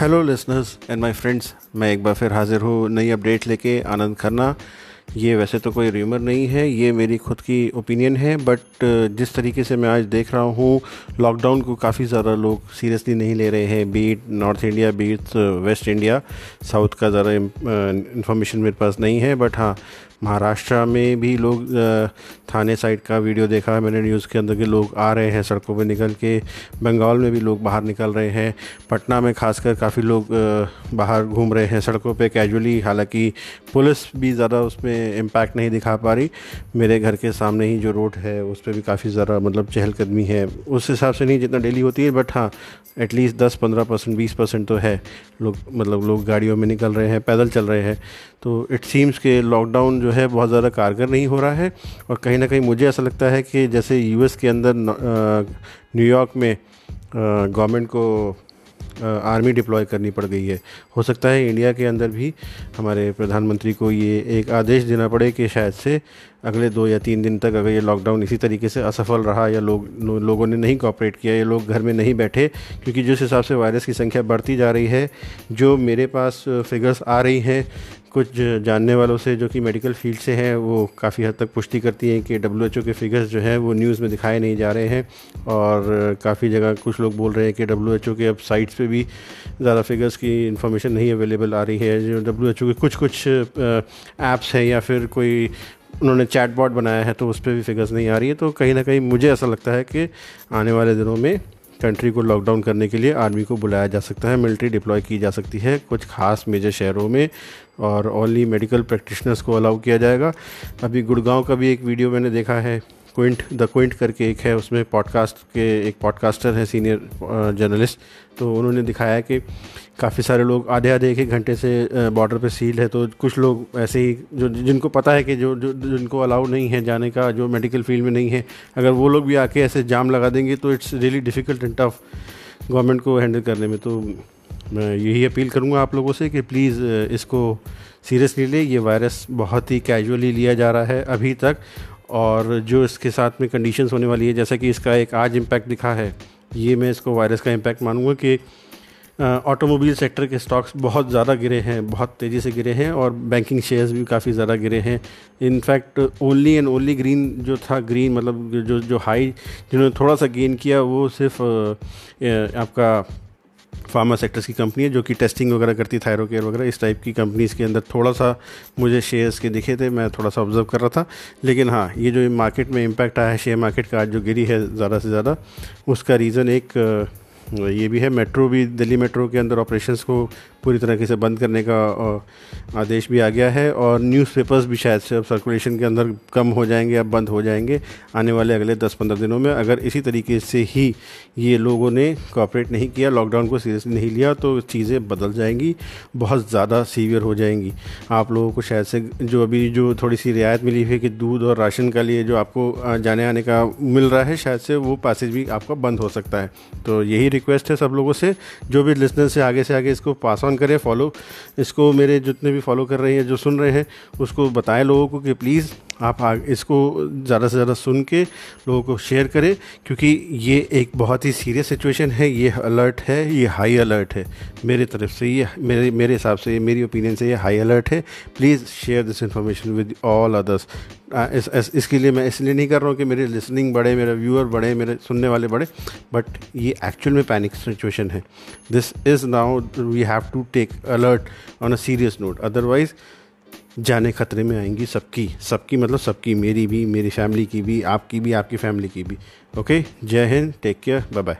Hello listeners and my friends मैं एक बार फिर हाज़िर हूँ नई अपडेट लेके आनंद खन्ना। ये वैसे तो कोई र्यूमर नहीं है, ये मेरी खुद की ओपिनियन है बट जिस तरीके से मैं आज देख रहा हूँ लॉकडाउन को काफ़ी ज़्यादा लोग सीरियसली नहीं ले रहे हैं beat north India beat west India south का ज़्यादा इंफॉर्मेशन मेरे पास नहीं है बट हाँ महाराष्ट्र में भी लोग थाने साइड का वीडियो देखा है, मैंने न्यूज़ के अंदर के लोग आ रहे हैं सड़कों पे निकल के बंगाल में भी लोग बाहर निकल रहे हैं, पटना में खासकर काफ़ी लोग बाहर घूम रहे हैं सड़कों पे कैजुअली हालाँकि पुलिस भी ज़्यादा उसमें इम्पैक्ट नहीं दिखा पा रही। मेरे घर के सामने ही जो रोड है, उस पर भी काफ़ी ज़्यादा मतलब चहलकदमी है। उस हिसाब से नहीं जितना डेली होती है बट हाँ एटलीस्ट दस, पंद्रह परसेंट बीस परसेंट तो है। लोग मतलब लोग गाड़ियों में निकल रहे हैं, पैदल चल रहे हैं। तो इट सीम्स के लॉकडाउन जो है, बहुत ज़्यादा कारगर नहीं हो रहा है। और कहीं ना कहीं मुझे ऐसा लगता है कि जैसे यूएस के अंदर न्यूयॉर्क में गवर्नमेंट को आर्मी डिप्लॉय करनी पड़ गई है। हो सकता है इंडिया के अंदर भी हमारे प्रधानमंत्री को ये एक आदेश देना पड़े कि शायद से अगले दो या तीन दिन तक अगर ये लॉकडाउन इसी तरीके से असफल रहा या लोग लो, लोगों ने नहीं कॉपरेट किया या लोग घर में नहीं बैठे क्योंकि जिस हिसाब से वायरस की संख्या बढ़ती जा रही है जो मेरे पास फिगर्स आ रही हैं कुछ जानने वालों से जो कि मेडिकल फ़ील्ड से हैं वो काफ़ी हद तक पुष्टि करती हैं कि डब्ल्यूएचओ के फिगर्स जो हैं वो न्यूज़ में दिखाए नहीं जा रहे हैं और काफ़ी जगह कुछ लोग बोल रहे हैं कि डब्ल्यूएचओ के अब साइट्स पे भी ज़्यादा फिगर्स की इन्फॉर्मेशन नहीं अवेलेबल आ रही है जो डब्ल्यू के कुछ कुछ ऐप्स हैं या फिर कोई उन्होंने चैट बॉट बनाया है तो उस पर भी फिगर्स नहीं आ रही है। तो कहीं ना कहीं मुझे ऐसा लगता है कि आने वाले दिनों में कंट्री को लॉकडाउन करने के लिए आर्मी को बुलाया जा सकता है मिलिट्री डिप्लॉय की जा सकती है कुछ खास मेजर शहरों में और ओनली मेडिकल प्रैक्टिशनर्स को अलाउ किया जाएगा। अभी गुड़गांव का भी एक वीडियो मैंने देखा है। क्विंट, द क्विंट करके एक है, उसमें पॉडकास्ट के एक पॉडकास्टर हैं, सीनियर जर्नलिस्ट। तो उन्होंने दिखाया कि काफ़ी सारे लोग आधे आधे एक एक घंटे से बॉर्डर पे सील है। तो कुछ लोग ऐसे ही, जो, जिनको पता है कि जो जो, जिनको अलाउ नहीं है जाने का, जो मेडिकल फ़ील्ड में नहीं है, अगर वो लोग भी आके ऐसे जाम लगा देंगे तो it's really difficult and tough government को हैंडल करने में। तो मैं यही अपील करूँगा आप लोगों से कि प्लीज़ इसको सीरियसली ले। ये वायरस बहुत ही कैजुअली लिया जा रहा है अभी तक। और जो इसके साथ में कंडीशंस होने वाली है, जैसा कि इसका एक आज इम्पैक्ट दिखा है, ये मैं इसको वायरस का इम्पैक्ट मानूँगा कि ऑटोमोबाइल सेक्टर के स्टॉक्स बहुत ज़्यादा गिरे हैं, बहुत तेज़ी से गिरे हैं और बैंकिंग शेयर्स भी काफ़ी ज़्यादा गिरे हैं। In fact only and only green जो था ग्रीन मतलब जो जो हाई जिन्होंने थोड़ा सा गेन किया, वो सिर्फ़ आपका फार्मा सेक्टर्स की कंपनी है, जो कि टेस्टिंग वगैरह करती थायरो केयर वगैरह, इस टाइप की कंपनीज़ के अंदर थोड़ा सा मुझे शेयर्स के दिखे थे, मैं थोड़ा सा ऑब्ज़र्व कर रहा था। लेकिन हाँ ये जो मार्केट में इम्पैक्ट आया है शेयर मार्केट का आज जो गिरी है ज़्यादा से ज़्यादा, उसका रीज़न एक ये भी है। मेट्रो भी, दिल्ली मेट्रो के अंदर ऑपरेशंस को पूरी तरीके से बंद करने का आदेश भी आ गया है और न्यूज़पेपर्स भी शायद से अब सर्कुलेशन के अंदर कम हो जाएँगे, अब बंद हो जाएँगे आने वाले अगले 10-15 दिनों में। अगर इसी तरीके से ही ये लोगों ने कॉपरेट नहीं किया लॉकडाउन को सीरियसली नहीं लिया तो चीज़ें बदल जाएँगी, बहुत ज़्यादा सीवियर हो जाएँगी। आप लोगों को शायद से जो अभी जो थोड़ी सी रियायत मिली है कि दूध और राशन का लिए जो आपको जाने आने का मिल रहा है, शायद से वो पैसेज भी आपका बंद हो सकता है। तो यही रिक्वेस्ट है सब लोगों से। जो भी लिसनर से आगे से आगे इसको पास ऑन करें फॉलो इसको मेरे जितने भी फॉलो कर रहे हैं, जो सुन रहे हैं, उसको बताएँ लोगों को कि प्लीज़ आप इसको ज़्यादा से ज़्यादा सुन के लोगों को शेयर करें क्योंकि ये एक बहुत ही सीरियस सिचुएशन है ये अलर्ट है ये हाई अलर्ट है। मेरे तरफ़ से ये मेरे मेरे हिसाब से मेरी ओपिनियन से ये हाई अलर्ट है। Please share this information with all others इस, इस, इसके लिए मैं इसलिए नहीं कर रहा हूँ कि मेरे लिसनिंग बढ़े मेरे व्यूअर बढ़े मेरे सुनने वाले बढ़े बट ये एक्चुअल में पैनिक सिचुएशन है। This is now we have to take alert on a serious note otherwise जाने खतरे में आएँगी सबकी। सबकी मतलब सबकी, मेरी भी, मेरी फैमिली की भी, आपकी भी, आपकी फैमिली की भी। ओके जय Hind take care bye bye